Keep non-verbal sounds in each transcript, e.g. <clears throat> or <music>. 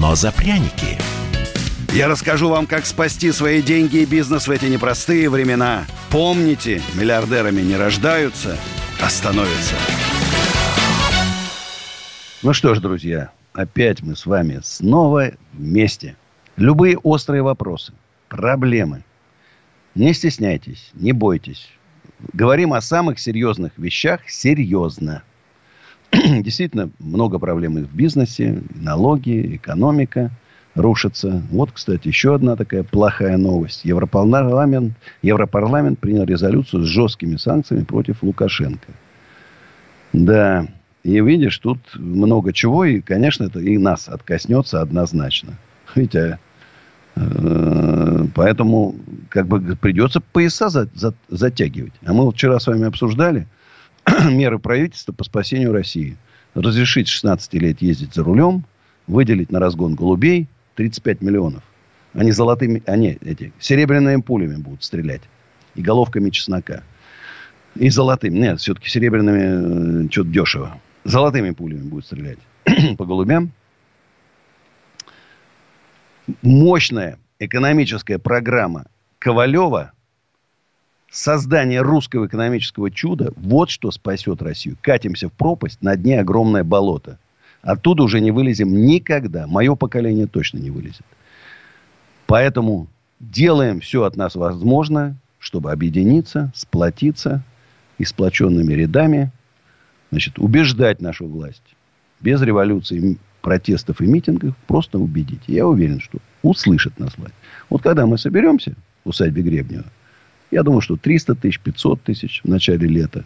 но за пряники. Я расскажу вам, как спасти свои деньги и бизнес в эти непростые времена. Помните, миллиардерами не рождаются, а становятся. Ну что ж, друзья, опять мы с вами снова вместе. Любые острые вопросы, проблемы. Не стесняйтесь, не бойтесь. Говорим о самых серьезных вещах серьезно. <clears throat> Действительно, много проблем и в бизнесе, налоги, экономика рушится. Вот, кстати, еще одна такая плохая новость. Европарламент, Европарламент принял резолюцию с жесткими санкциями против Лукашенко. Да, и видишь, тут много чего, и, конечно, это и нас откоснется однозначно. Видите, э, поэтому как бы придется пояса за, за, затягивать. А мы вот вчера с вами обсуждали – <clears throat> меры правительства по спасению России. Разрешить 16 лет ездить за рулем, выделить на разгон голубей 35 миллионов. Они золотыми, они эти, серебряными пулями будут стрелять. И головками чеснока. И золотыми. Нет, все-таки серебряными э, что-то дешево. Золотыми пулями будут стрелять. <clears throat> по голубям. Мощная экономическая программа Ковалева – создание русского экономического чуда, вот что спасет Россию. Катимся в пропасть, на дне огромное болото. Оттуда уже не вылезем никогда. Мое поколение точно не вылезет. Поэтому делаем все от нас возможное, чтобы объединиться, сплотиться и сплоченными рядами значит, убеждать нашу власть. Без революции, протестов и митингов просто убедить. Я уверен, что услышат нас власть. Вот когда мы соберемся в усадьбе Гребнева, я думаю, что 300 тысяч, 500 тысяч в начале лета.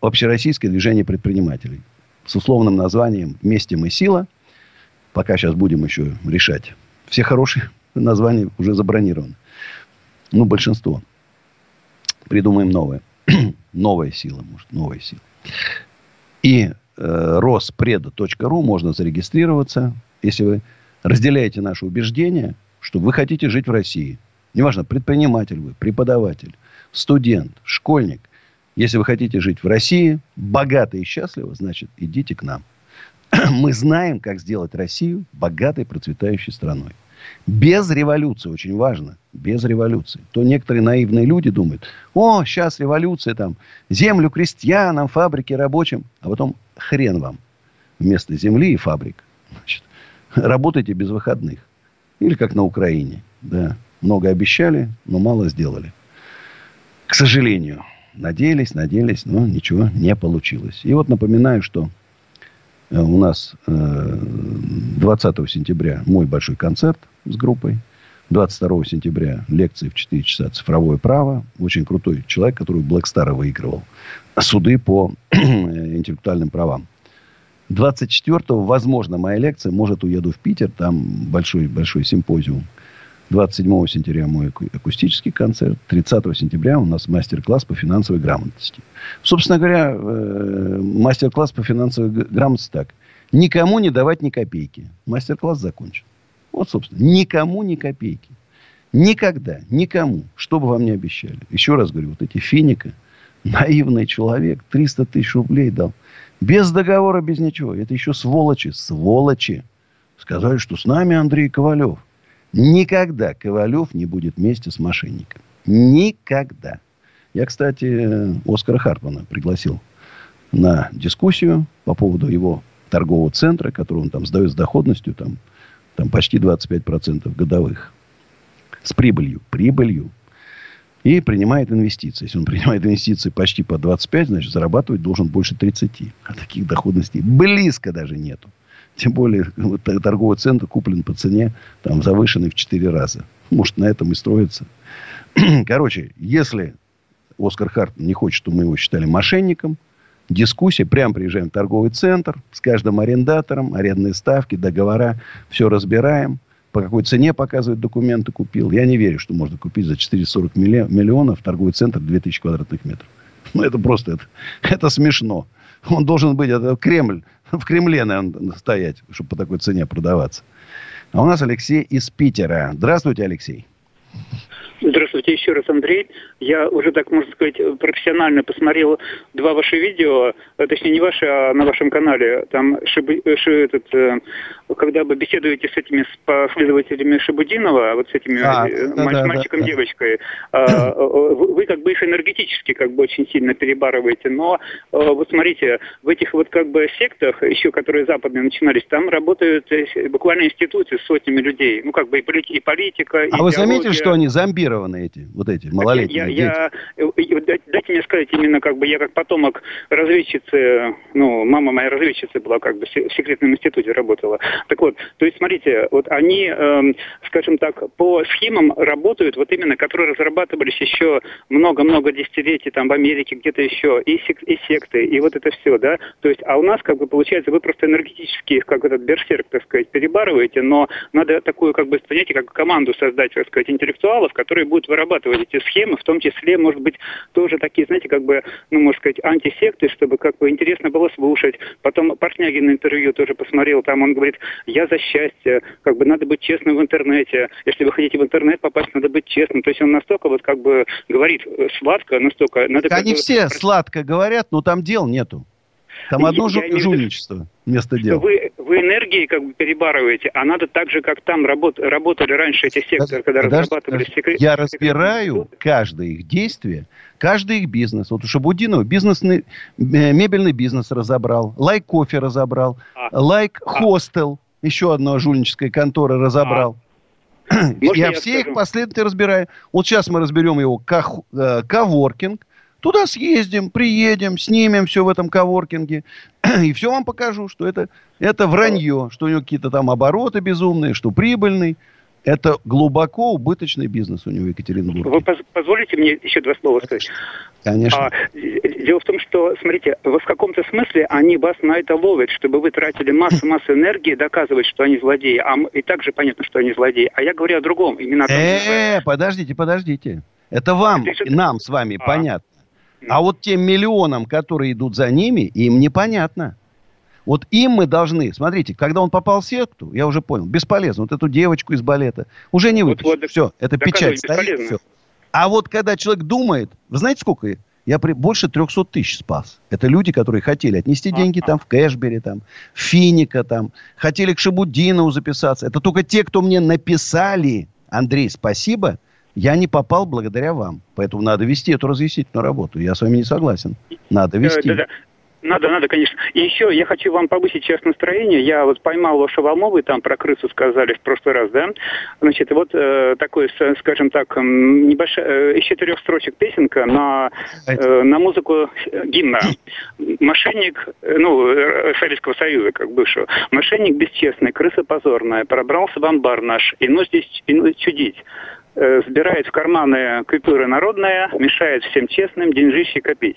Общероссийское движение предпринимателей. С условным названием «Вместе мы сила». Пока сейчас будем еще решать. Все хорошие <laughs> названия уже забронированы. Ну, большинство. Придумаем новое. <clears throat> новая сила, может, новая сила. И э, rospred.ru можно зарегистрироваться, если вы разделяете наши убеждения, что вы хотите жить в России – Неважно, предприниматель вы, преподаватель, студент, школьник. Если вы хотите жить в России, богато и счастливо, значит, идите к нам. <clears throat> Мы знаем, как сделать Россию богатой, процветающей страной. Без революции, очень важно, без революции. То некоторые наивные люди думают, о, сейчас революция, там, землю крестьянам, фабрики рабочим, а потом хрен вам вместо земли и фабрик. Значит, <laughs> работайте без выходных. Или как на Украине, да. Много обещали, но мало сделали. К сожалению. Надеялись, надеялись, но ничего не получилось. И вот напоминаю, что э, у нас 20 э, сентября мой большой концерт с группой. 22 сентября лекции в 4 часа «Цифровое право». Очень крутой человек, который Black Star выигрывал суды по <clears throat> интеллектуальным правам. 24-го, возможно, моя лекция. Может, уеду в Питер. Там большой, большой симпозиум. 27 сентября мой акустический концерт. 30 сентября у нас мастер-класс по финансовой грамотности. Собственно говоря, э, мастер-класс по финансовой грамотности так. Никому не давать ни копейки. Мастер-класс закончен. Вот, собственно, никому ни копейки. Никогда, никому, что бы вам ни обещали. Еще раз говорю, вот эти финика, наивный человек, 300 тысяч рублей дал. Без договора, без ничего. Это еще сволочи, сволочи. Сказали, что с нами Андрей Ковалев. Никогда Ковалев не будет вместе с мошенником. Никогда. Я, кстати, Оскара Хартмана пригласил на дискуссию по поводу его торгового центра, который он там сдает с доходностью там, там почти 25% годовых. С прибылью. Прибылью. И принимает инвестиции. Если он принимает инвестиции почти по 25, значит, зарабатывать должен больше 30. А таких доходностей близко даже нету. Тем более, вот, торговый центр куплен по цене, там, завышенный в 4 раза. Может, на этом и строится. <clears throat> Короче, если Оскар Харт не хочет, чтобы мы его считали мошенником, дискуссия. Прям приезжаем в торговый центр с каждым арендатором, арендные ставки, договора. Все разбираем. По какой цене показывает документы купил. Я не верю, что можно купить за 440 миллионов торговый центр 2000 квадратных метров. Ну, это просто, это, <laughs> это смешно. Он должен быть, это Кремль, <laughs> в Кремле, наверное, стоять, чтобы по такой цене продаваться. А у нас Алексей из Питера. Здравствуйте, Алексей. Здравствуйте еще раз, Андрей. Я уже, так можно сказать, профессионально посмотрел два ваши видео, э, точнее не ваши, а на вашем канале. Там шибы, э, ши, этот, э, когда вы беседуете с этими с последователями Шабудинова, вот с этими а, да, мальчиком, да, да, девочкой, да. вы, вы как бы их энергетически как бы очень сильно перебарываете, но вот смотрите, в этих вот как бы сектах, еще которые западные начинались, там работают буквально институты с сотнями людей, ну как бы и, полит, и политика, А вы заметили, что они зомбированы? Эти, вот эти малолетние я, дети. Я, дайте мне сказать, именно как бы я как потомок разведчицы, ну, мама моя разведчица была как бы в секретном институте работала. Так вот, то есть, смотрите, вот они, э, скажем так, по схемам работают, вот именно, которые разрабатывались еще много-много десятилетий там в Америке, где-то еще, и, сек, и секты, и вот это все, да. То есть, а у нас, как бы, получается, вы просто энергетически, как этот берсерк, так сказать, перебарываете, но надо такую, как бы, понятие, как команду создать, так сказать, интеллектуалов, которые будут вырабатывать эти схемы, в том числе, может быть, тоже такие, знаете, как бы, ну, можно сказать, антисекты, чтобы как бы интересно было слушать. Потом Портнягин интервью тоже посмотрел, там он говорит, я за счастье, как бы надо быть честным в интернете. Если вы хотите в интернет попасть, надо быть честным. То есть он настолько вот как бы говорит э, сладко, настолько... Надо Они бы... все сладко говорят, но там дел нету. Там одно жу- жульничество вместо дела. Вы, вы энергией как бы перебарываете, а надо так же, как там работ, работали раньше эти секторы, когда подожди, разрабатывали секрет. Я разбираю каждое их действие, каждый их бизнес. Вот у Шабудинова бизнесный, э, мебельный бизнес разобрал, лайк кофе разобрал, а. лайк хостел, а. еще одна жульническая контора разобрал. А. <clears throat> Я, я все скажу? их последовательно разбираю. Вот сейчас мы разберем его э, коворкинг, Туда съездим, приедем, снимем все в этом коворкинге. <clears throat> И все вам покажу, что это, это вранье, что у него какие-то там обороты безумные, что прибыльный. Это глубоко убыточный бизнес у него в Екатеринбурге. Вы позволите мне еще два слова сказать? Конечно. А, дело в том, что, смотрите, в каком-то смысле они вас на это ловят, чтобы вы тратили массу-массу энергии, доказывать, что они злодеи. А и также понятно, что они злодеи. А я говорю о другом. Именно о том, э, подождите, подождите. Это вам, нам с вами а. понятно. А вот тем миллионам, которые идут за ними, им непонятно. Вот им мы должны, смотрите, когда он попал в секту, я уже понял, бесполезно. Вот эту девочку из балета уже не вытащить. Вот, вот, все, это печать стоит, все. А вот когда человек думает, вы знаете, сколько я при... больше 300 тысяч спас. Это люди, которые хотели отнести деньги там в Кэшбери, там, в Финика, там, хотели к Шабудинову записаться. Это только те, кто мне написали, Андрей, спасибо, я не попал благодаря вам. Поэтому надо вести эту разъяснительную работу. Я с вами не согласен. Надо вести. Да, да, да. Надо, надо, конечно. И еще я хочу вам повысить сейчас настроение. Я вот поймал вашу Волмовой, там про крысу сказали в прошлый раз, да? Значит, вот э, такой, скажем так, небольшая, э, из четырех строчек песенка на, э, на музыку гимна. Мошенник, э, ну, э, Советского Союза, как бывшего. Мошенник бесчестный, крыса позорная, пробрался в амбар наш, и ну здесь и ну, чудить. Э, сбирает в карманы купюры народные, мешает всем честным деньжище копить.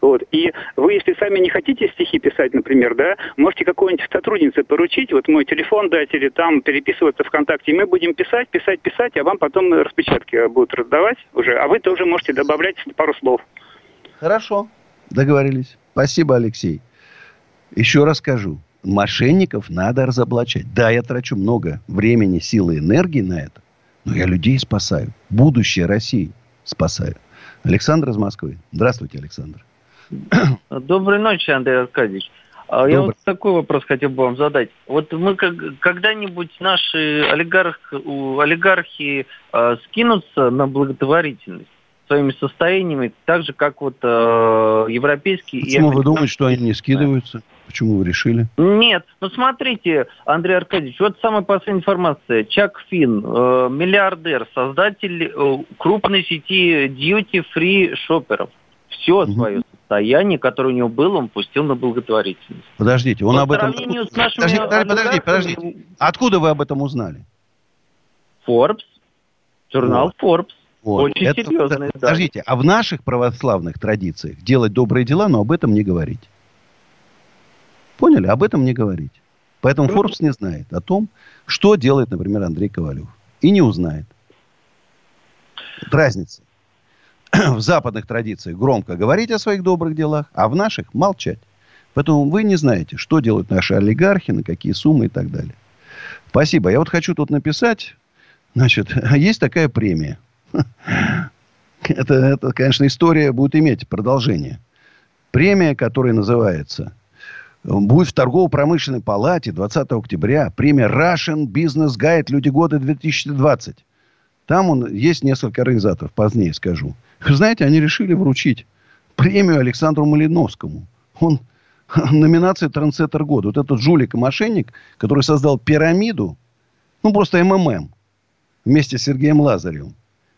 Вот. И вы, если сами не хотите стихи писать, например, да, можете какой-нибудь сотруднице поручить, вот мой телефон дать или там переписываться ВКонтакте, и мы будем писать, писать, писать, а вам потом распечатки будут раздавать уже, а вы тоже можете добавлять пару слов. Хорошо, договорились. Спасибо, Алексей. Еще раз скажу, мошенников надо разоблачать. Да, я трачу много времени, силы, энергии на это. Но я людей спасаю. Будущее России спасаю. Александр из Москвы. Здравствуйте, Александр. Доброй ночи, Андрей Аркадьевич. А Добрый. Я вот такой вопрос хотел бы вам задать. Вот мы как, когда-нибудь наши олигарх, олигархи э, скинутся на благотворительность своими состояниями, так же, как вот э, европейские... Почему вы думаете, что они не скидываются? Почему вы решили? Нет, ну смотрите, Андрей Аркадьевич, вот самая последняя информация. Чак Финн, э, миллиардер, создатель э, крупной сети duty-free шоперов. Все угу. свое состояние, которое у него было, он пустил на благотворительность. Подождите, он По об этом... С нашими подождите, подождите, подождите. Откуда вы об этом узнали? Forbes, журнал вот. Forbes. Вот. Очень Это, серьезно. Да. Подождите, а в наших православных традициях делать добрые дела, но об этом не говорить? Поняли? Об этом не говорить. Поэтому Forbes не знает о том, что делает, например, Андрей Ковалев. И не узнает. Разница. <clears throat> В западных традициях громко говорить о своих добрых делах, а в наших молчать. Поэтому вы не знаете, что делают наши олигархи, на какие суммы и так далее. Спасибо. Я вот хочу тут написать, значит, <laughs> есть такая премия. <laughs> Это, это, конечно, история будет иметь продолжение. Премия, которая называется будет в торгово-промышленной палате 20 октября премия Russian Business Guide «Люди года 2020». Там он, есть несколько организаторов, позднее скажу. знаете, они решили вручить премию Александру Малиновскому. Он <laughs> номинация «Трансеттер года». Вот этот жулик и мошенник, который создал пирамиду, ну, просто МММ, вместе с Сергеем Лазаревым.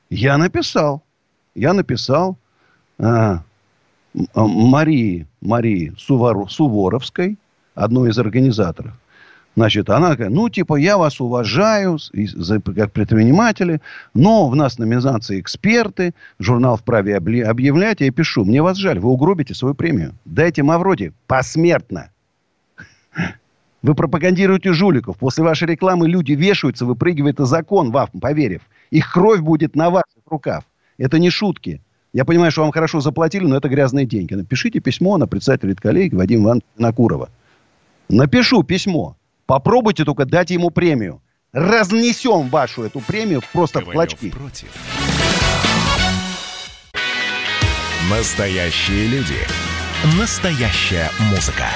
Я написал. Я написал а, Марии, Марии Сувару, Суворовской, одной из организаторов. Значит, она такая, ну, типа, я вас уважаю как предприниматели, но в нас номинации эксперты, журнал вправе объявлять, я пишу, мне вас жаль, вы угробите свою премию. Дайте Мавроди посмертно. <laughs> Вы пропагандируете жуликов. После вашей рекламы люди вешаются, выпрыгивает закон, вам поверив. Их кровь будет на ваших руках. Это не шутки. Я понимаю, что вам хорошо заплатили, но это грязные деньги. Напишите письмо на председателя коллеги Вадима Ивановича Накурова. Напишу письмо. Попробуйте только дать ему премию. Разнесем вашу эту премию просто Ковалев в клочки. Против. Настоящие люди. Настоящая музыка.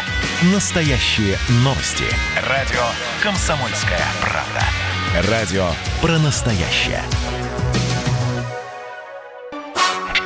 Настоящие новости. Радио «Комсомольская правда». Радио про настоящее.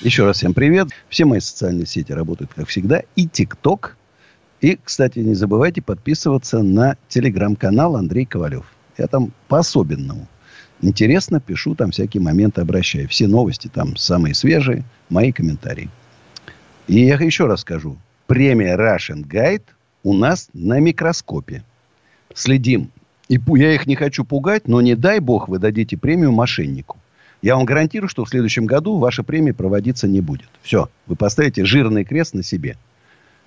Еще раз всем привет. Все мои социальные сети работают, как всегда. И ТикТок. И, кстати, не забывайте подписываться на телеграм-канал Андрей Ковалев. Я там по-особенному. Интересно, пишу там всякие моменты, обращаю. Все новости там самые свежие, мои комментарии. И я еще раз скажу. Премия Russian Guide у нас на микроскопе. Следим. И я их не хочу пугать, но не дай бог вы дадите премию мошеннику. Я вам гарантирую, что в следующем году ваша премия проводиться не будет. Все, вы поставите жирный крест на себе.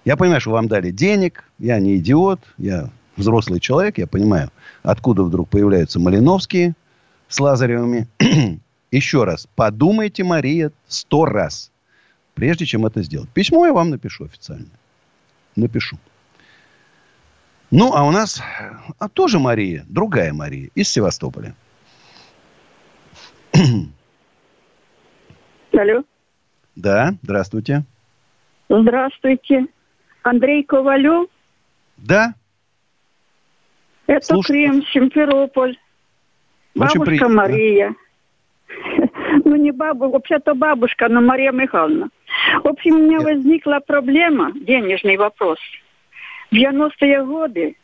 Я понимаю, что вам дали денег, я не идиот, я взрослый человек, я понимаю, откуда вдруг появляются Малиновские с Лазаревыми. <clears throat> Еще раз, подумайте, Мария, сто раз, прежде чем это сделать. Письмо я вам напишу официально. Напишу. Ну, а у нас а тоже Мария, другая Мария, из Севастополя. Алло. Да, здравствуйте. Здравствуйте. Андрей Ковалев? Да. Это Слушайте. Крым, Симферополь. Очень бабушка приятно. Мария. <laughs> Ну, не бабушка, вообще-то бабушка, но Мария Михайловна. В общем, у меня Нет. возникла проблема, денежный вопрос. В 90-е годы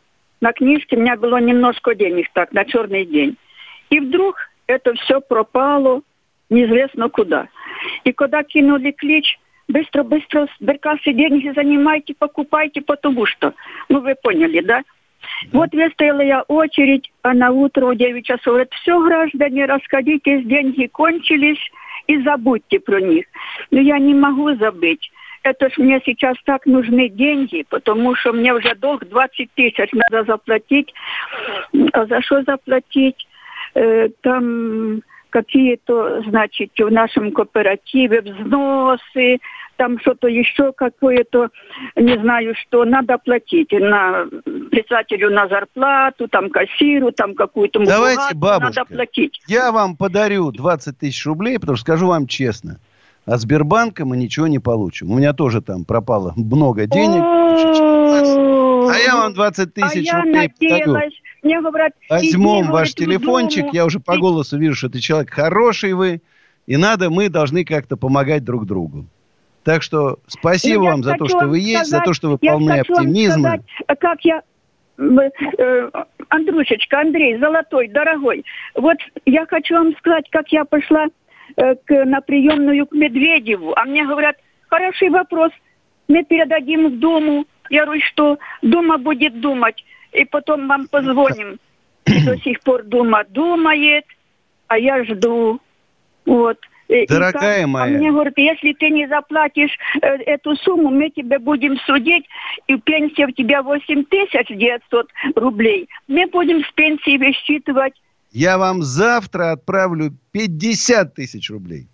на книжке у меня было немножко денег так, на черный день. И вдруг это все пропало неизвестно куда. И когда кинули клич, быстро-быстро с деньги занимайте, покупайте, потому что, ну вы поняли, да? Вот выстояла я очередь, а на утро у 9 часов говорят, все, граждане, расходитесь, деньги кончились, и забудьте про них. Но я не могу забыть. Это ж мне сейчас так нужны деньги, потому что мне уже долг 20 тысяч надо заплатить. А за что заплатить? Э, там какие-то, значит, в нашем кооперативе взносы, там что-то еще какое-то, не знаю, что надо платить на председателю на зарплату, там кассиру, там какую-то Давайте, бабушка, надо платить. Я вам подарю 20 тысяч рублей, потому что скажу вам честно, от Сбербанка мы ничего не получим. У меня тоже там пропало много денег. А я вам 20 тысяч а рублей подарю. Мне говорят, Возьмем ваш телефончик, я уже по голосу вижу, что ты человек хороший вы, и надо, мы должны как-то помогать друг другу. Так что спасибо вам за то, что вы есть, за то, что вы полны оптимизма. Сказать, как я э, Андрюшечка, Андрей, золотой, дорогой, вот я хочу вам сказать, как я пошла э, к, на приемную к Медведеву, а мне говорят, хороший вопрос, мы передадим в Думу. Я говорю, что Дума будет думать, и потом вам позвоним. И до сих пор Дума думает, а я жду. Вот. Дорогая как, моя. А мне говорят, если ты не заплатишь э, эту сумму, мы тебя будем судить, и пенсия у тебя 8 тысяч 900 рублей. Мы будем с пенсии высчитывать. Я вам завтра отправлю 50 тысяч рублей.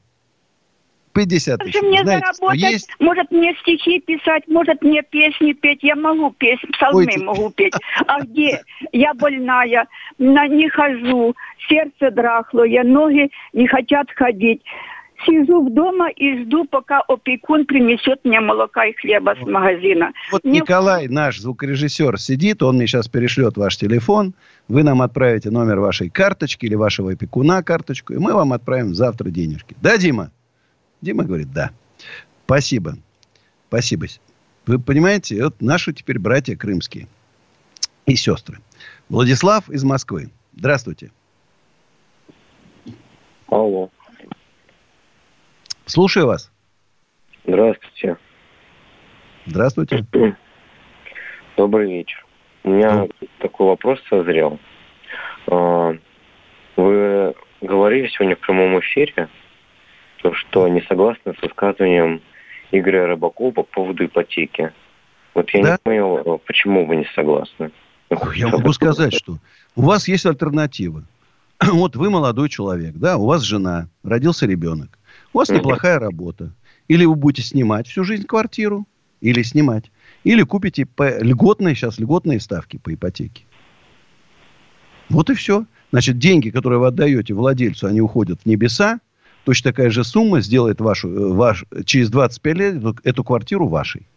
50 тысяч. Мне Знаете, заработать, есть... может мне стихи писать, может мне песни петь. Я могу петь, псалмы Ой, могу <laughs> петь. А где? Я больная, не хожу, сердце драхлое, ноги не хотят ходить. Сижу в дома и жду, пока опекун принесет мне молока и хлеба с магазина. Вот мне... Николай, наш звукорежиссер, сидит, он мне сейчас перешлет ваш телефон. Вы нам отправите номер вашей карточки или вашего опекуна карточку, и мы вам отправим завтра денежки. Да, Дима? Дима говорит, да. Спасибо. Спасибо. Вы понимаете, вот наши теперь братья крымские и сестры. Владислав из Москвы. Здравствуйте. Алло. Слушаю вас. Здравствуйте. Здравствуйте. <clears throat> Добрый вечер. У меня ну. такой вопрос созрел. А, вы говорили сегодня в прямом эфире то, что не согласны с высказыванием Игоря Рыбакова по поводу ипотеки. Вот я да? не понял, почему вы не согласны. Я могу сказать, что у вас есть альтернатива. <clears throat> Вот вы молодой человек, да, у вас жена, родился ребенок. У вас неплохая работа. Или вы будете снимать всю жизнь квартиру, или снимать. Или купите по льготные, сейчас льготные ставки по ипотеке. Вот и все. Значит, деньги, которые вы отдаете владельцу, они уходят в небеса, точно такая же сумма сделает вашу, э, ваш, через 25 лет эту, эту квартиру вашей.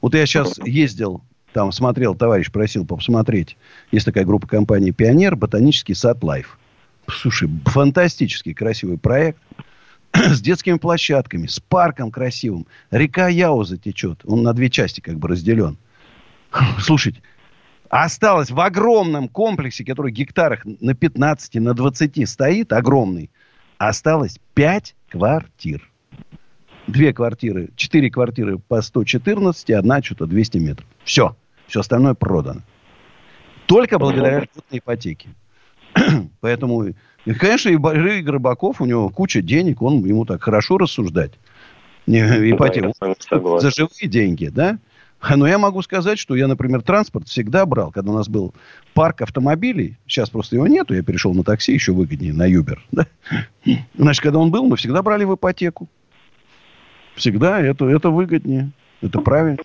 Вот я сейчас ездил, там смотрел, товарищ просил посмотреть. Есть такая группа компании «Пионер», ботанический сад «Life». Слушай, фантастический красивый проект <clears throat> с детскими площадками, с парком красивым. Река Яуза течет. Он на две части как бы разделен. <clears throat> Слушайте, осталось в огромном комплексе, который гектарах на 15, на 20 стоит, огромный, осталось 5 квартир. Две квартиры, четыре квартиры по 114, одна что-то 200 метров. Все. Все остальное продано. Только благодаря льготной ипотеке. <clears throat> Поэтому, и, конечно, и Игорь Рыбаков, у него куча денег, он ему так хорошо рассуждать. Не, ипотеку. Да, за живые деньги, да? <laughs> Но я могу сказать, что я, например, транспорт всегда брал, когда у нас был парк автомобилей. Сейчас просто его нету, я перешел на такси, еще выгоднее, на Юбер. <laughs> Да? Значит, когда он был, мы всегда брали в ипотеку. Всегда это, это выгоднее. Это правильно.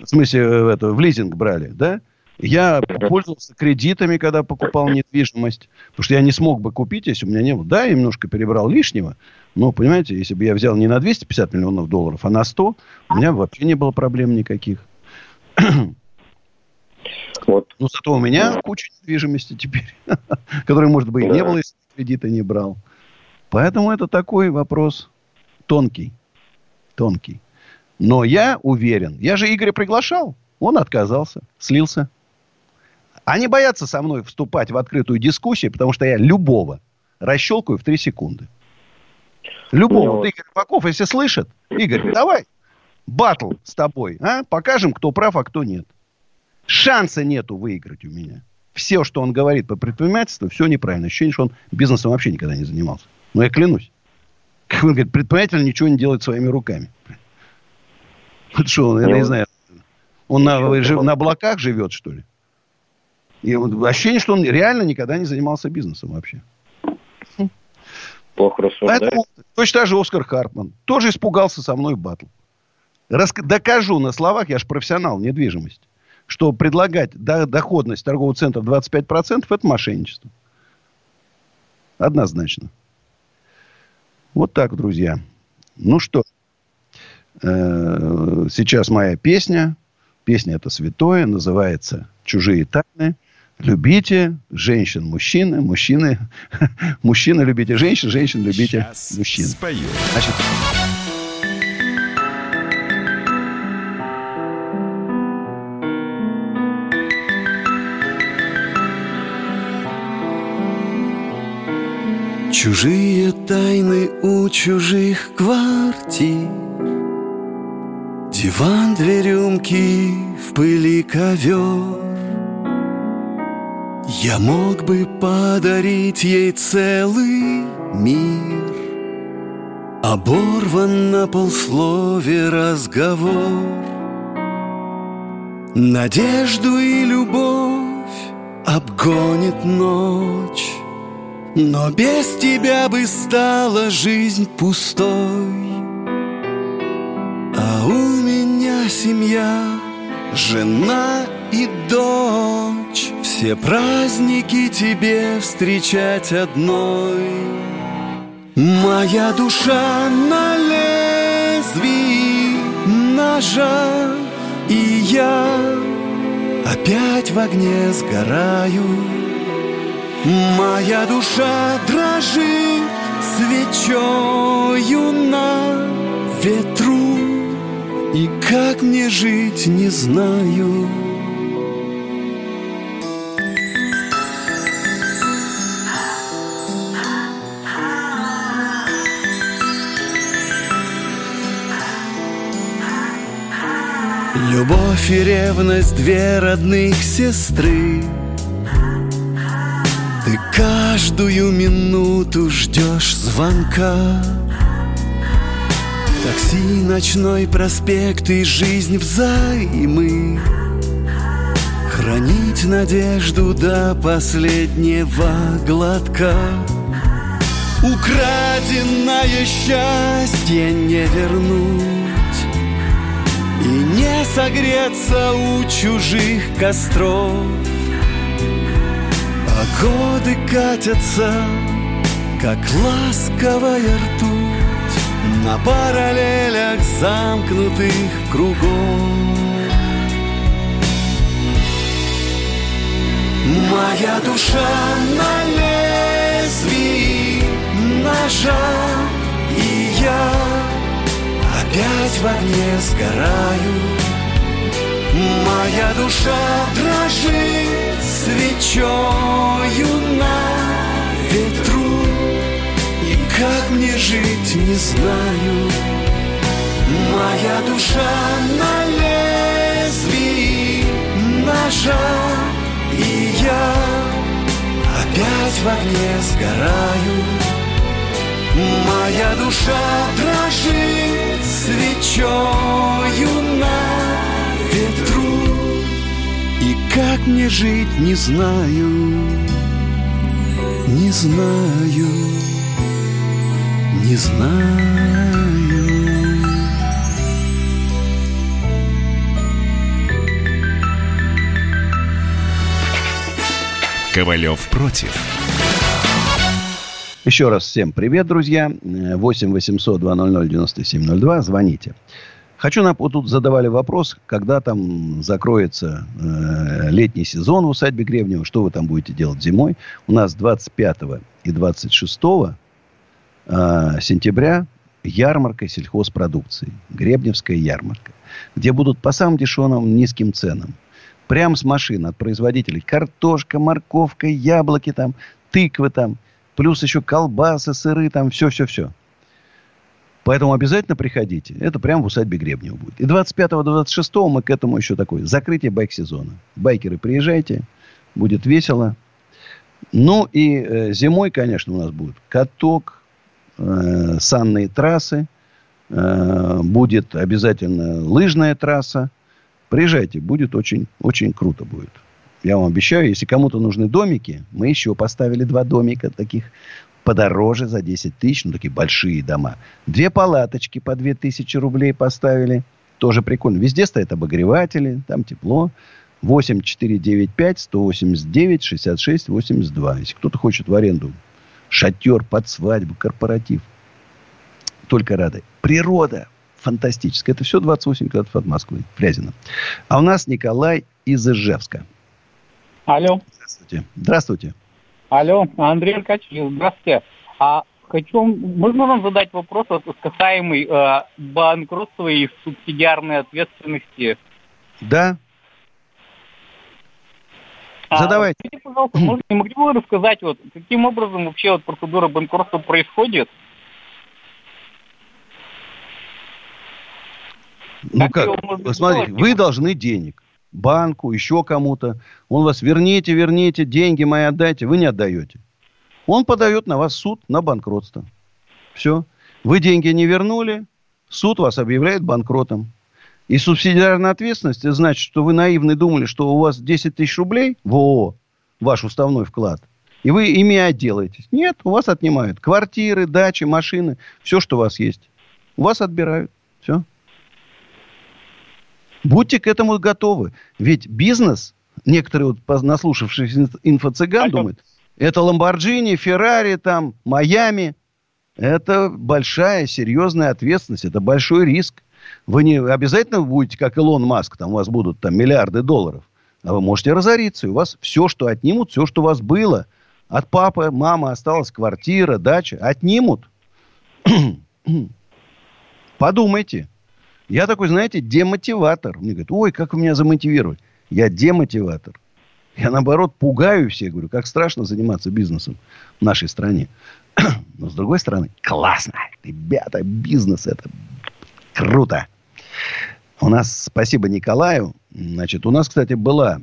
В смысле, э, это, в лизинг брали, да? Я пользовался кредитами, когда покупал недвижимость. Потому что я не смог бы купить, если у меня не было. Да, я немножко перебрал лишнего. Но, понимаете, если бы я взял не на 250 миллионов долларов, а на 100, у меня вообще не было проблем никаких. <clears throat> Вот. Но зато у меня куча недвижимости теперь, <laughs> которой, может быть, и не было, если кредита не брал. Поэтому это такой вопрос тонкий. Тонкий. Но я уверен. Я же Игоря приглашал. Он отказался, слился. Они боятся со мной вступать в открытую дискуссию, потому что я любого расщелкаю в три секунды. Любого. Ну, вот Игорь Баков, если слышит, Игорь, давай батл с тобой. А? Покажем, кто прав, а кто нет. Шанса нету выиграть у меня. Все, что он говорит по предпринимательству, все неправильно. Ощущение, что он бизнесом вообще никогда не занимался. Но я клянусь. Как он говорит, предприниматель ничего не делает своими руками. Вот что, я не знаю. Он на, на облаках живет, что ли? И ощущение, что он реально никогда не занимался бизнесом вообще. Плохо рассуждает. Поэтому точно так же Оскар Хартман. Тоже испугался со мной батл. Рас... Докажу на словах, я же профессионал недвижимости, что предлагать доходность торгового центра 25% это мошенничество. Однозначно. Вот так, друзья. Ну что, э, сейчас моя песня. Песня это святое, называется «Чужие тайны» любите женщин, мужчины, мужчины, <laughs> мужчины любите женщин, женщин любите Сейчас мужчин. Спою. Значит, Чужие тайны у чужих квартир Диван, две рюмки, в пыли ковер я мог бы подарить ей целый мир. Оборван на полслове разговор. Надежду и любовь обгонит ночь. Но без тебя бы стала жизнь пустой. А у меня семья, жена и дочь Все праздники тебе встречать одной. Моя душа на лезвии ножа И я опять в огне сгораю. Моя душа дрожит свечою на ветру И как мне жить, не знаю Любовь и ревность, две родных сестры — ты каждую минуту ждешь звонка. Такси, ночной проспект и жизнь взаймы. Хранить надежду до последнего глотка. Украденное счастье не вернуть И не согреться у чужих костров. А годы катятся, как ласковая ртуть На параллелях замкнутых кругов. Моя душа на лезвии ножа И я опять в огне сгораю. Моя душа дрожит свечою на ветру. И как мне жить, не знаю. Моя душа на лезвии ножа. И я опять в огне сгораю Моя душа дрожит свечою на ветру и как мне жить, не знаю, не знаю, не знаю. Ковалев против. Еще раз всем привет, друзья. 8 800 200 9702. Звоните. Хочу, нам вот тут задавали вопрос, когда там закроется э, летний сезон в усадьбе Гребнева, что вы там будете делать зимой. У нас 25 и 26 э, сентября ярмарка сельхозпродукции, Гребневская ярмарка, где будут по самым дешевым низким ценам. Прямо с машин от производителей. Картошка, морковка, яблоки там, тыквы там, плюс еще колбасы, сыры там, все-все-все. Поэтому обязательно приходите. Это прямо в усадьбе Гребнева будет. И 25-26 мы к этому еще такое. Закрытие байк-сезона. Байкеры, приезжайте. Будет весело. Ну и э, зимой, конечно, у нас будет каток, э, санные трассы. Э, будет обязательно лыжная трасса. Приезжайте, будет очень, очень круто будет. Я вам обещаю, если кому-то нужны домики, мы еще поставили два домика таких подороже за 10 тысяч, ну, такие большие дома. Две палаточки по 2 тысячи рублей поставили. Тоже прикольно. Везде стоят обогреватели, там тепло. 8 4 9 5 189 66 82. Если кто-то хочет в аренду шатер под свадьбу, корпоратив, только рады. Природа фантастическая. Это все 28 километров от Москвы, Фрязино. А у нас Николай из Ижевска. Алло. Здравствуйте. Здравствуйте. Алло, Андрей Аркадьевич, здравствуйте. А хочу, можно вам задать вопрос касаемый э, банкротства и субсидиарной ответственности? Да. Задавайте. А, скажите, пожалуйста, может, не могли бы вы рассказать, вот, каким образом вообще вот процедура банкротства происходит? Ну как, как смотрите, вы должны денег банку, еще кому-то. Он вас верните, верните, деньги мои отдайте. Вы не отдаете. Он подает на вас суд на банкротство. Все. Вы деньги не вернули, суд вас объявляет банкротом. И субсидиарная ответственность, значит, что вы наивно думали, что у вас 10 тысяч рублей в ООО, ваш уставной вклад, и вы ими отделаетесь. Нет, у вас отнимают квартиры, дачи, машины, все, что у вас есть. У вас отбирают. Все. Будьте к этому готовы. Ведь бизнес, некоторые вот наслушавшись инфо-цыган думают, это Ламборджини, Феррари, там, Майами. Это большая, серьезная ответственность, это большой риск. Вы не обязательно будете, как Илон Маск, там у вас будут там миллиарды долларов. А вы можете разориться, и у вас все, что отнимут, все, что у вас было. От папы, мамы осталась квартира, дача. Отнимут. <clears throat> Подумайте. Я такой, знаете, демотиватор. Мне говорят, ой, как вы меня замотивировать. Я демотиватор. Я, наоборот, пугаю всех. Говорю, как страшно заниматься бизнесом в нашей стране. <clears throat> Но, с другой стороны, классно. Ребята, бизнес это круто. У нас, спасибо Николаю. Значит, у нас, кстати, была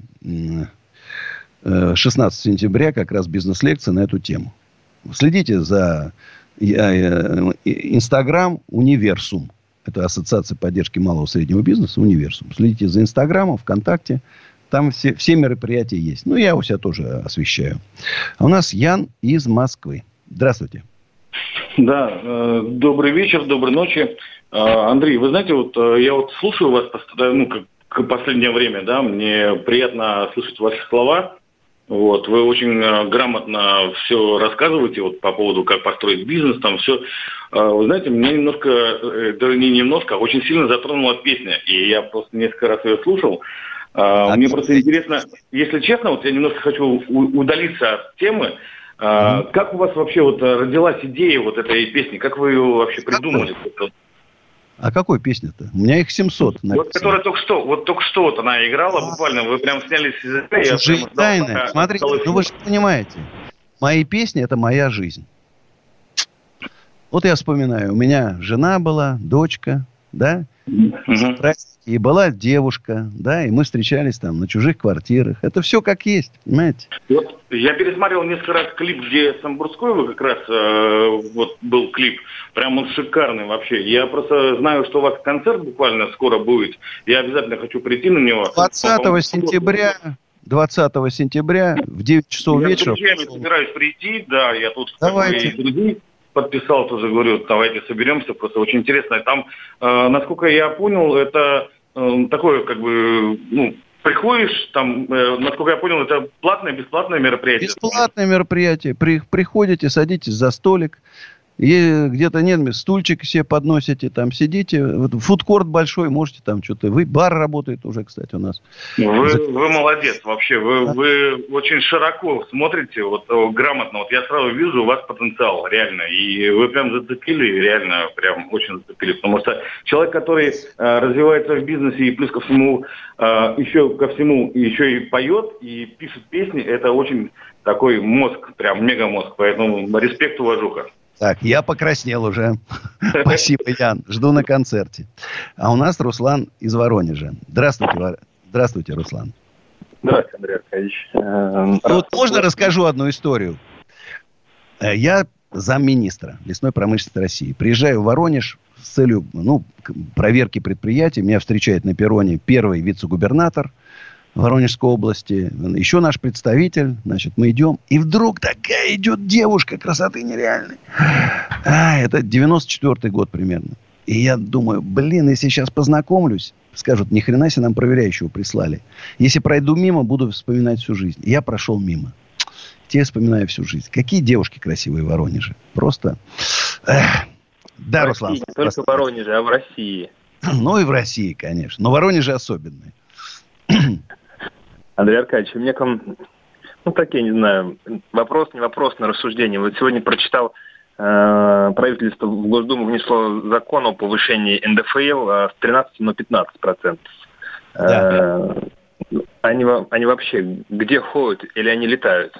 16 э, сентября как раз бизнес-лекция на эту тему. Следите за э, Инстаграм Универсум. Это Ассоциация поддержки малого и среднего бизнеса, Универсум. Следите за Инстаграмом, ВКонтакте. Там все, все мероприятия есть. Ну, я у себя тоже освещаю. А у нас Ян из Москвы. Здравствуйте. Да, э, добрый вечер, доброй ночи. Э, Андрей, вы знаете, вот э, я вот слушаю вас ну, как, как последнее время, да, мне приятно слышать ваши слова. Вот, вы очень э, грамотно все рассказываете вот по поводу, как построить бизнес, там все. Э, вы знаете, меня немножко, э, даже не немножко, а очень сильно затронула песня. И я просто несколько раз ее слушал. А, Мне просто интересно, если честно, вот я немножко хочу удалиться от темы. Mm-hmm. Как у вас вообще вот родилась идея вот этой песни? Как вы ее вообще придумали? А какой песня-то? У меня их 700 написано. Вот, которая только что, вот только что вот она играла, а. буквально, вы прям сняли с языка. Это же тайна. Смотрите, ну вы же понимаете, мои песни – это моя жизнь. Вот я вспоминаю, у меня жена была, дочка, да, угу. И была девушка, да, и мы встречались там на чужих квартирах. Это все как есть, понимаете? Вот, я пересмотрел несколько раз клип, где Самбурской как раз э, вот был клип. Прям он шикарный вообще. Я просто знаю, что у вас концерт буквально скоро будет. Я обязательно хочу прийти на него. 20 сентября 20 сентября в 9 часов я вечера. Я собираюсь прийти, да, я тут Давайте. подписал, тоже говорю, давайте соберемся, просто очень интересно. Там, э, насколько я понял, это э, такое, как бы, ну, приходишь, там, э, насколько я понял, это платное, бесплатное мероприятие? Бесплатное мероприятие. При, приходите, садитесь за столик, и где-то нет, стульчик себе подносите, там сидите. Вот фудкорт большой, можете там что-то. Вы, бар работает уже, кстати, у нас. Вы, вы молодец вообще. Вы, да. вы очень широко смотрите, вот грамотно. Вот я сразу вижу у вас потенциал, реально. И вы прям зацепили, реально, прям очень зацепили. Потому что человек, который э, развивается в бизнесе и плюс ко всему, э, еще ко всему, еще и поет, и пишет песни, это очень такой мозг, прям мегамозг. Поэтому респект, уважуха. Так, я покраснел уже. <laughs> Спасибо, Ян. Жду на концерте. А у нас Руслан из Воронежа. Здравствуйте, Здравствуйте, Руслан. Здравствуйте, Андрей Аркадьевич. Эм, вот можно расскажу одну историю? Э, я замминистра лесной промышленности России. Приезжаю в Воронеж с целью ну, проверки предприятий. Меня встречает на перроне первый вице-губернатор – Воронежской области, еще наш представитель, значит, мы идем, и вдруг такая идет девушка красоты нереальной. А, это 94 год примерно. И я думаю, блин, если сейчас познакомлюсь, скажут, ни хрена себе нам проверяющего прислали. Если пройду мимо, буду вспоминать всю жизнь. Я прошел мимо. Те вспоминаю всю жизнь. Какие девушки красивые в Воронеже. Просто... Эх. Да, в Руслан. России, не только в Воронеже, а в России. Ну и в России, конечно. Но Воронеже особенные. <clears throat> Андрей Аркадьевич, у меня к вам, ну, такие, не знаю, вопрос, не вопрос, на рассуждение. Вот сегодня прочитал, э, правительство в Госдуму внесло закон о повышении НДФЛ э, с 13 на 15 процентов. Да. Э, они, они вообще где ходят или они летают?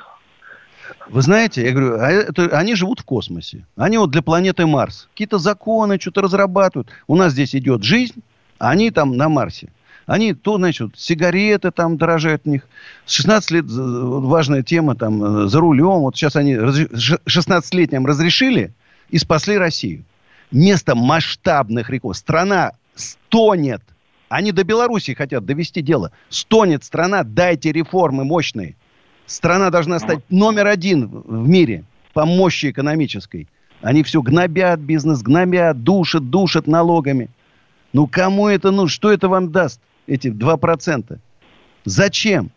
Вы знаете, я говорю, а это, они живут в космосе. Они вот для планеты Марс. Какие-то законы что-то разрабатывают. У нас здесь идет жизнь, а они там на Марсе. Они то, значит, сигареты там дорожают у них. С 16 лет важная тема там за рулем. Вот сейчас они 16-летним разрешили и спасли Россию. Место масштабных рекордов. Страна стонет. Они до Белоруссии хотят довести дело. Стонет страна, дайте реформы мощные. Страна должна стать номер один в мире по мощи экономической. Они все гнобят бизнес, гнобят, душат, душат налогами. Ну, кому это нужно? Что это вам даст, эти 2%? Зачем?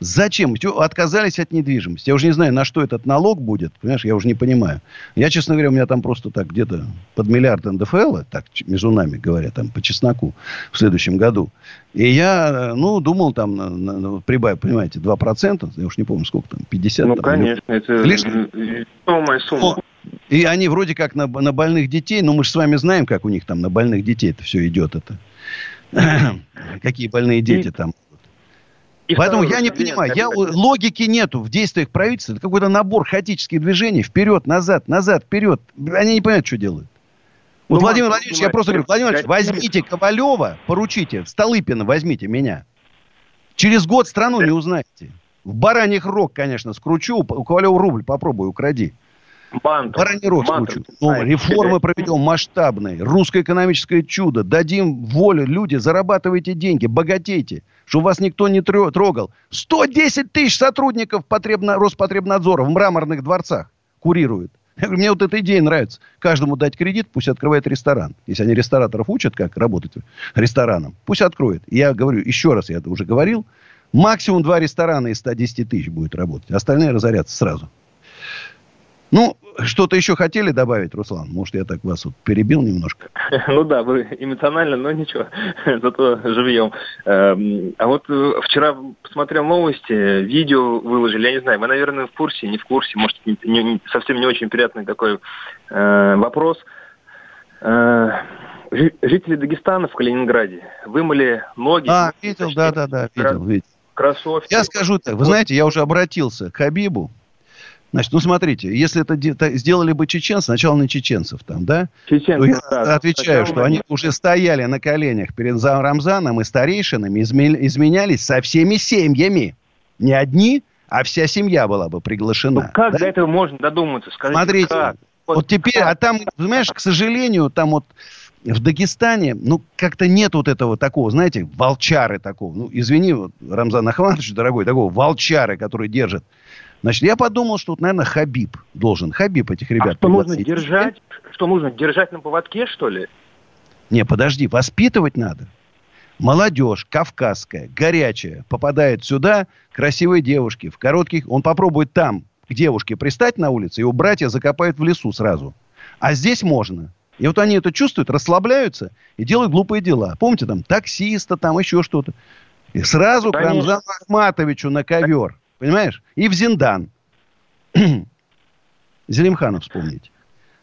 Зачем? Отказались от недвижимости. Я уже не знаю, на что этот налог будет. Понимаешь, я уже не понимаю. Я, честно говоря, у меня там просто так где-то под миллиард НДФЛ, так между нами говоря, там по чесноку в следующем году. И я, ну, думал там на, на, прибавить, понимаете, 2%. Я уж не помню, сколько там, 50? Ну, там, конечно. Это лишним. Самая сумма. И они вроде как на, на больных детей, но мы же с вами знаем, как у них там на больных детей это все идет. Это. Какие больные дети там и Поэтому я не понимаю, я, логики нету в действиях правительства. Это какой-то набор хаотических движений. Вперед, назад, назад, вперед. Они не понимают, что делают. Вот, ну, Владимир Владимирович, я просто говорю, Владимир Владимирович, возьмите Ковалева, поручите, Столыпина возьмите меня. Через год страну не узнаете. В бараньих рог, конечно, скручу, у Ковалева рубль попробуй, укради. Манту. Баранирок случаю. Ну, реформы проведем масштабные. Русское экономическое чудо. Дадим волю. Люди, зарабатывайте деньги, богатейте. Что вас никто не трогал. 110 тысяч сотрудников потребно, Роспотребнадзора в мраморных дворцах курируют. Я говорю, мне вот эта идея нравится. Каждому дать кредит, пусть открывает ресторан. Если они рестораторов учат, как работать рестораном, пусть откроет. я говорю, еще раз, я это уже говорил, максимум два ресторана из 110 тысяч будет работать. Остальные разорятся сразу. Ну, что-то еще хотели добавить, Руслан? Может, я так вас вот перебил немножко? <laughs> Ну да, вы эмоционально, но ничего, <laughs> зато живьем. Эм, а вот э, вчера посмотрел новости, видео выложили, я не знаю, вы, наверное, в курсе, не в курсе, может, не, не, совсем не очень приятный такой э, вопрос. Э, жители Дагестана в Калининграде вымыли ноги. А, видел, да-да-да, видел, видел. Кроссовки. Я скажу так, вы знаете, я уже обратился к Хабибу, Значит, ну смотрите, если это сделали бы чеченцы, сначала на чеченцев там, да? Чеченцы, то я да, отвечаю, что они уже стояли на коленях перед Рамзаном и старейшинами, изменялись со всеми семьями. Не одни, а вся семья была бы приглашена. Ну как да? до этого можно додуматься? Скажите, Смотрите, как? Вот, вот теперь, как? а там, знаешь, к сожалению, там вот в Дагестане, ну, как-то нет вот этого такого, знаете, волчары такого. Ну, извини, вот, Рамзан Ахматович, дорогой, такого волчары, который держит Значит, я подумал, что, вот, наверное, Хабиб должен. Хабиб этих ребят. А что нужно держать? Что нужно держать на поводке, что ли? Не, подожди, воспитывать надо. Молодежь, кавказская, горячая, попадает сюда, красивые девушки, в коротких... Он попробует там к девушке пристать на улице, его братья закопают в лесу сразу. А здесь можно. И вот они это чувствуют, расслабляются и делают глупые дела. Помните, там, таксиста, там еще что-то. И сразу Конечно. к Рамзану Ахматовичу на ковер. Понимаешь? И в Зиндан. <clears throat> Зелимханов вспомнить.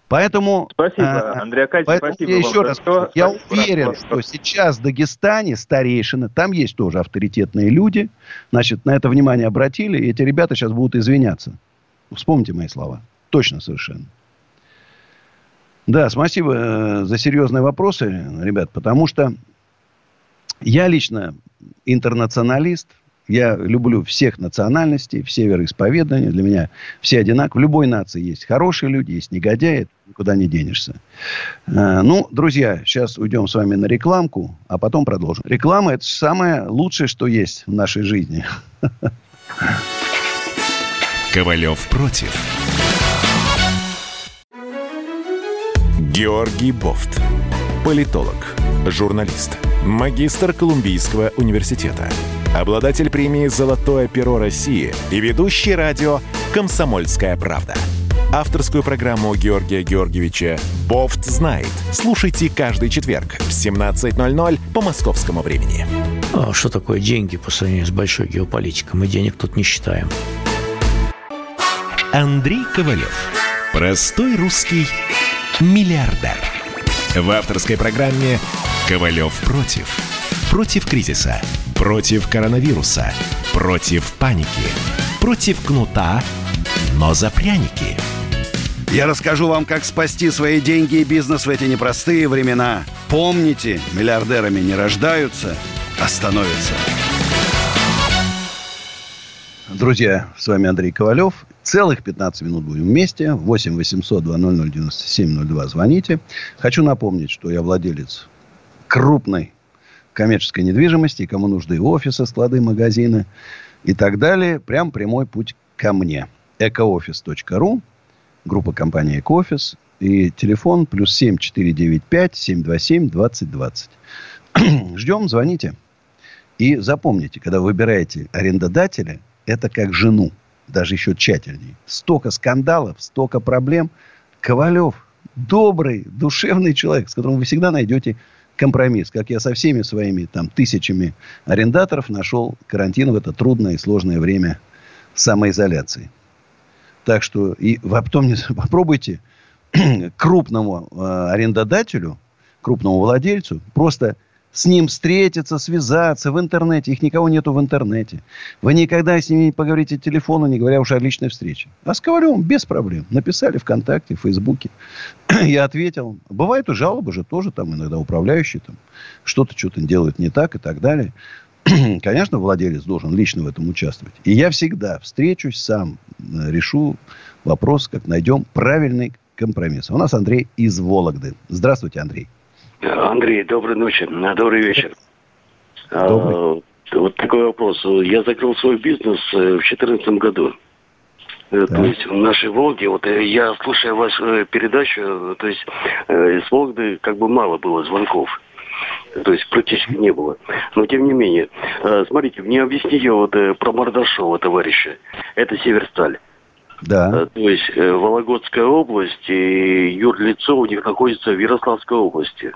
Поэтому... Спасибо, а, Андрей Акадьевич, спасибо я еще раз скажу, я уверен, что сейчас в Дагестане старейшины, там есть тоже авторитетные люди, значит, на это внимание обратили, и эти ребята сейчас будут извиняться. Вспомните мои слова. Точно совершенно. Да, спасибо э, за серьезные вопросы, ребят, потому что я лично интернационалист – я люблю всех национальностей, все вероисповедания. Для меня все одинаковы. В любой нации есть хорошие люди, есть негодяи. Никуда не денешься. А, ну, друзья, сейчас уйдем с вами на рекламку, а потом продолжим. Реклама – это самое лучшее, что есть в нашей жизни. Ковалев против. Георгий Бофт. Политолог, журналист, магистр Колумбийского университета – обладатель премии «Золотое перо России» и ведущий радио «Комсомольская правда». Авторскую программу Георгия Георгиевича «Бофт знает». Слушайте каждый четверг в 17.00 по московскому времени. А что такое деньги по сравнению с большой геополитикой? Мы денег тут не считаем. Андрей Ковалев. Простой русский миллиардер. В авторской программе «Ковалев против». Против кризиса – Против коронавируса. Против паники. Против кнута, но за пряники. Я расскажу вам, как спасти свои деньги и бизнес в эти непростые времена. Помните, миллиардерами не рождаются, а становятся. Друзья, с вами Андрей Ковалев. Целых 15 минут будем вместе. 8 800 200 9702 звоните. Хочу напомнить, что я владелец крупной коммерческой недвижимости, кому нужны офисы, склады, магазины и так далее. Прям прямой путь ко мне. ecooffice.ru, группа компании «Экоофис», и телефон плюс 7 495 727 2020. Ждем, звоните. И запомните, когда выбираете арендодателя, это как жену, даже еще тщательнее. Столько скандалов, столько проблем. Ковалев добрый, душевный человек, с которым вы всегда найдете компромисс. Как я со всеми своими там тысячами арендаторов нашел карантин в это трудное и сложное время самоизоляции. Так что и потом <laughs> попробуйте <clears throat> крупному э, арендодателю, крупному владельцу просто с ним встретиться, связаться в интернете. Их никого нету в интернете. Вы никогда с ними не поговорите по телефону, не говоря уж о личной встрече. А с Ковалевым без проблем. Написали ВКонтакте, в Фейсбуке. <clears throat> Я ответил. Бывают и жалобы же тоже, там иногда управляющие там что-то что-то делают не так и так далее. <clears throat> Конечно, владелец должен лично в этом участвовать. И я всегда встречусь сам, э, решу вопрос, как найдем правильный компромисс. У нас Андрей из Вологды. Здравствуйте, Андрей. Андрей, доброй ночи. Добрый вечер. Добрый. А, вот такой вопрос. Я закрыл свой бизнес э, в 2014 году. Э, да. То есть в нашей Волге, вот э, я слушаю вашу передачу, то есть из Волгды как бы мало было звонков. То есть практически не было. Но тем не менее, смотрите, мне объясните вот про Мордашова товарища. Это Северсталь. Да. То есть Вологодская область и юрлицо у них находится в Ярославской области.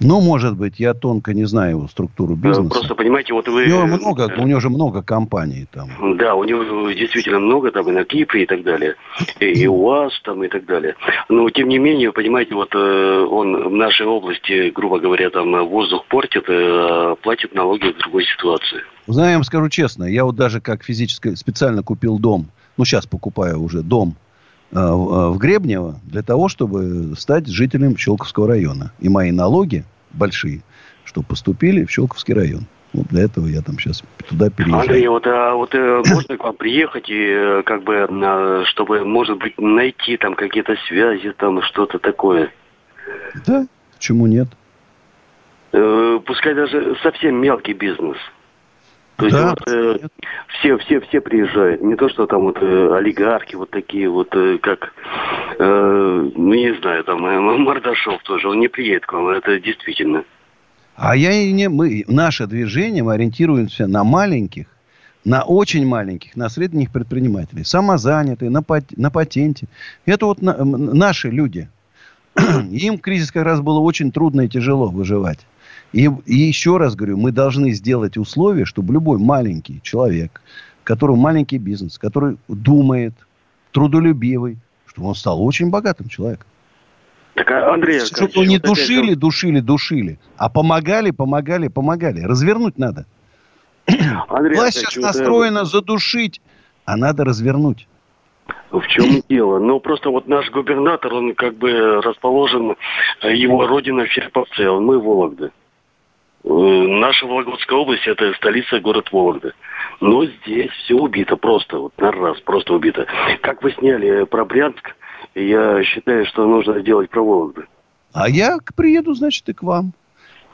Ну, может быть, я тонко не знаю его структуру бизнеса. Просто понимаете, вот вы... У него много, у него же много компаний там. Да, у него действительно много там и на Кипре и так далее, и, и у вас там и так далее. Но тем не менее, понимаете, вот э, он в нашей области, грубо говоря, там воздух портит, э, платит налоги в другой ситуации. Знаю, я вам скажу честно, я вот даже как физически специально купил дом, ну сейчас покупаю уже дом э, в Гребнево для того, чтобы стать жителем Щелковского района. И мои налоги большие, что поступили в Щелковский район. Вот для этого я там сейчас туда переезжаю. Андрей, вот, а, вот э, <coughs> можно к вам приехать и э, как бы, а, чтобы, может быть, найти там какие-то связи, там что-то такое? Да, почему нет? Э, пускай даже совсем мелкий бизнес. То есть да, вот, э, все, все, все приезжают. Не то, что там вот э, олигархи вот такие вот, э, как, э, ну не знаю, там э, Мордашов тоже, он не приедет к вам, это действительно. А я и не, мы, наше движение, мы ориентируемся на маленьких, на очень маленьких, на средних предпринимателей, самозанятые, на, пат, на патенте. Это вот на, наши люди. <clears throat> Им кризис как раз было очень трудно и тяжело выживать. И, и еще раз говорю, мы должны сделать условия, чтобы любой маленький человек, который маленький бизнес, который думает, трудолюбивый, чтобы он стал очень богатым человеком. Так, а, Андрей, чтобы его не душили, душили, душили, а помогали, помогали, помогали. Развернуть надо. <coughs> Андрей, Власть сейчас настроена задушить, а надо развернуть. В чем <coughs> дело? Ну, просто вот наш губернатор, он как бы расположен, его родина в Череповце, мы в Вологде. Э, наша Вологодская область – это столица город Вологда. Но здесь все убито просто, вот на раз, просто убито. Как вы сняли про Брянск, я считаю, что нужно сделать про Вологду. А я приеду, значит, и к вам.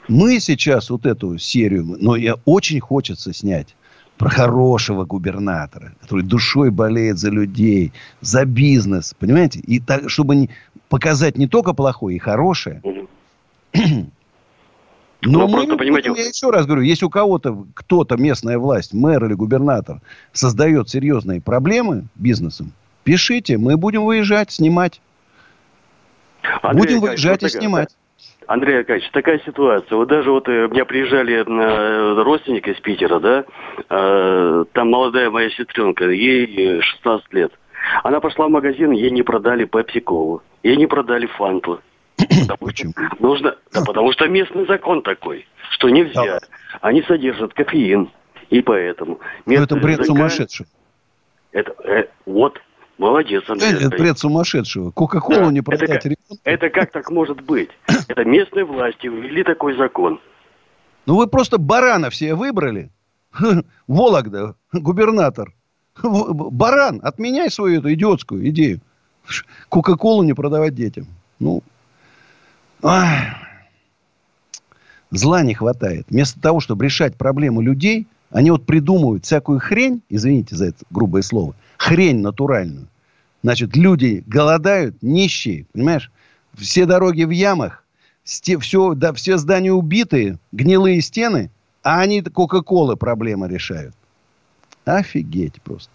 Мы сейчас вот эту серию, но я очень хочется снять про хорошего губернатора, который душой болеет за людей, за бизнес, понимаете? И так, чтобы не, показать не только плохое и хорошее, <clears throat> но ну, мы, просто, понимаете... Я еще раз говорю, если у кого-то, кто-то, местная власть, мэр или губернатор, создает серьезные проблемы бизнесом, пишите, мы будем выезжать, снимать. Андрей будем выезжать вот и снимать. Андрей Аркадьевич, такая ситуация. Вот даже вот э, у меня приезжали э, родственники из Питера, да, э, там молодая моя сестренка, ей 16 лет. Она пошла в магазин, ей не продали пепси колу, ей не продали фанту. Почему? Нужно, <clears throat> да, потому что местный закон такой, что нельзя. Да. Они содержат кофеин, и поэтому. Но ну, это бред сумасшедший. Это, э, вот, молодец, Андрей. Это бред сумасшедшего. Кока-колу да, не продать это, ребенку. Это как так может быть? <clears throat> Это местные власти ввели такой закон. Ну вы просто барана все выбрали. <laughs> Вологда, губернатор. Баран, отменяй свою эту идиотскую идею. Кока-колу не продавать детям. Ну, ах, зла не хватает. Вместо того, чтобы решать проблему людей, они вот придумывают всякую хрень, извините за это грубое слово, хрень натуральную. Значит, люди голодают, нищие, понимаешь? Все дороги в ямах, все, да, все здания убитые, гнилые стены, а они Кока-Колы проблемы решают. Офигеть просто.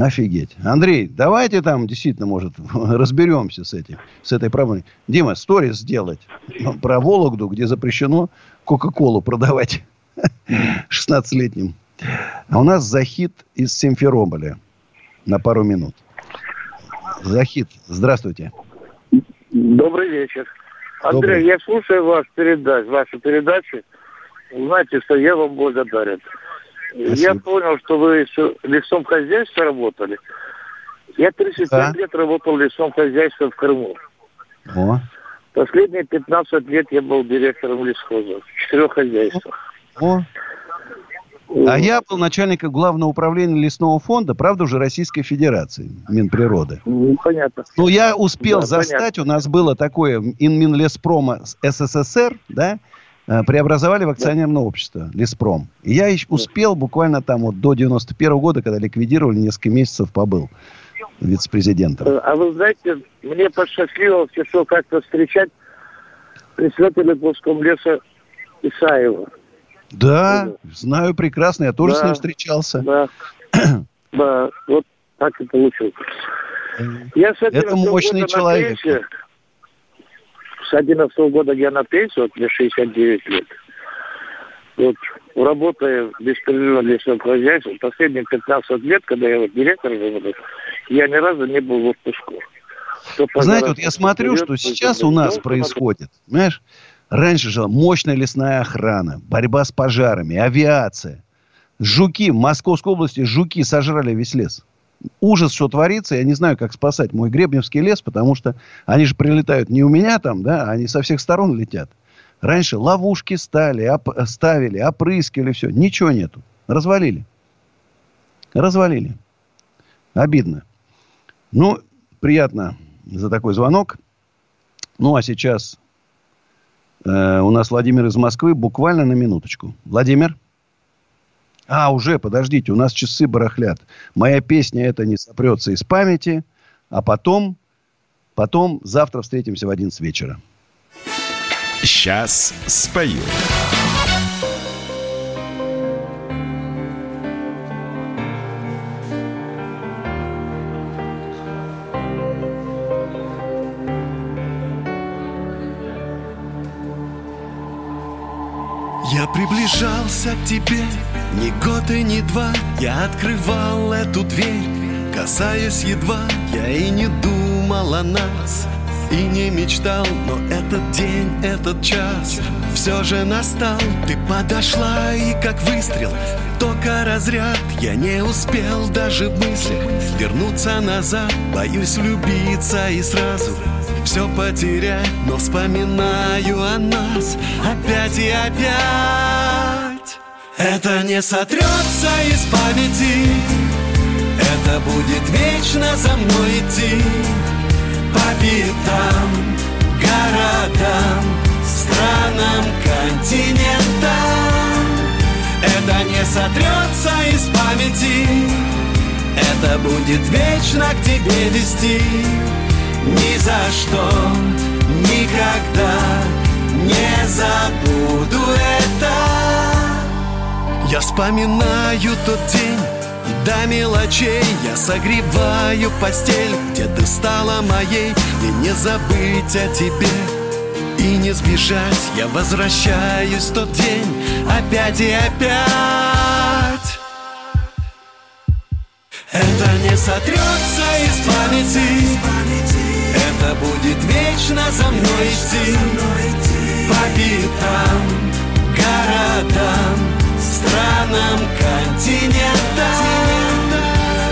Офигеть. Андрей, давайте там действительно, может, <laughs> разберемся с этим, с этой проблемой. Дима, сторис сделать про Вологду, где запрещено Кока-Колу продавать <laughs> 16-летним. А у нас Захид из Симферополя на пару минут. Захид, здравствуйте. Добрый вечер. Андрей, Добрый. я слушаю вас передач, вашу передачу. Знаете, что я вам благодарен. Спасибо. Я понял, что вы в лесном хозяйстве работали. Я 35 да. лет работал в лесном хозяйстве в Крыму. О. Последние 15 лет я был директором лесхоза в четырех хозяйствах. О. А я был начальником главного управления лесного фонда, правда, уже Российской Федерации, Минприроды. Ну, понятно. Ну, я успел да, застать, понятно. у нас было такое Инминлеспрома СССР, да, преобразовали в акционерное общество Леспром. И я еще успел буквально там вот до 91 -го года, когда ликвидировали, несколько месяцев побыл вице-президентом. Э, а вы знаете, мне посчастливилось еще как-то встречать председателя леса Исаева. Да, знаю прекрасно, я тоже да, с ним встречался. Да, <clears throat> да, вот так и получилось. Я с Это мощный человек. С 11 -го года я на пенсию, вот мне 69 лет. Вот работая беспрерывно в лесном хозяйстве, последние 15 лет, когда я вот директор работал, я ни разу не был в отпуску. Знаете, вот я смотрю, что сейчас у нас происходит, понимаешь? Раньше жила мощная лесная охрана, борьба с пожарами, авиация. Жуки, в Московской области жуки сожрали весь лес. Ужас, что творится. Я не знаю, как спасать мой Гребневский лес, потому что они же прилетают не у меня там, да, они со всех сторон летят. Раньше ловушки стали, оп- ставили, опрыскивали, все. Ничего нету. Развалили. Развалили. Обидно. Ну, приятно за такой звонок. Ну, а сейчас Э, у нас Владимир из Москвы. Буквально на минуточку. Владимир? А, уже, подождите, у нас часы барахлят. Моя песня это не сопрется из памяти. А потом, потом завтра встретимся в 11 вечера. Сейчас спою. Приближался к тебе Ни год и ни два. Я открывал эту дверь Касаясь едва. Я и не думал о нас И не мечтал. Но этот день, этот час Все же настал. Ты подошла и как выстрел Только разряд. Я не успел даже в мыслях Вернуться назад. Боюсь влюбиться и сразу все потерять, но вспоминаю о нас опять и опять. Это не сотрется из памяти, это будет вечно за мной идти по пятам, городам, странам, континентам. Это не сотрется из памяти, это будет вечно к тебе вести. Ни за что, никогда не забуду это. Я вспоминаю тот день до мелочей Я согреваю постель, где ты стала моей И не забыть о тебе и не сбежать. Я возвращаюсь тот день опять и опять. Это не сотрется из памяти это будет вечно за мной идти. По пятам, городам, странам, континентам.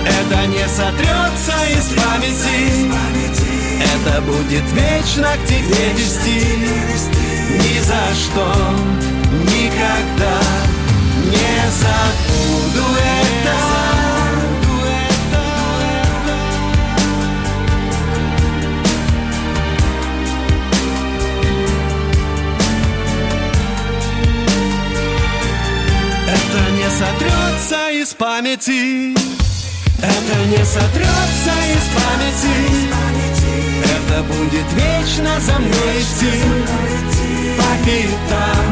Это не сотрется из памяти. Это будет вечно к тебе вести. Ни за что, никогда не забуду это из памяти. Это не сотрется из памяти. Это будет вечно за мной идти. По пятам,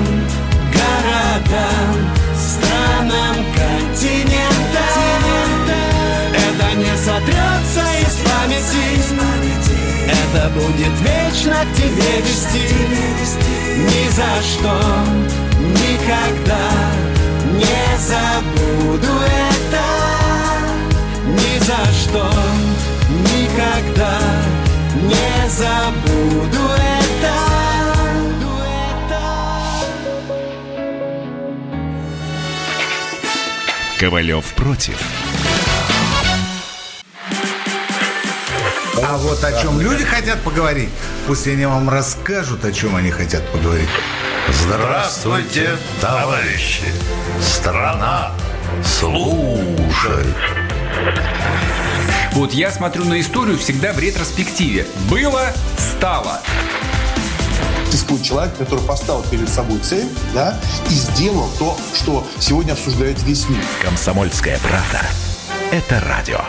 городам, странам, континентам. Это не сотрется из памяти. Это будет вечно к тебе вести. Ни за что, никогда забуду это ни за что, никогда не забуду это. Ковалев против. А вот о чем люди хотят поговорить, пусть они вам расскажут, о чем они хотят поговорить. Здравствуйте, товарищи! Страна служит! Вот я смотрю на историю всегда в ретроспективе. Было, стало. Существует человек, который поставил перед собой цель, да, и сделал то, что сегодня обсуждает весь мир. Комсомольская правда. Это радио.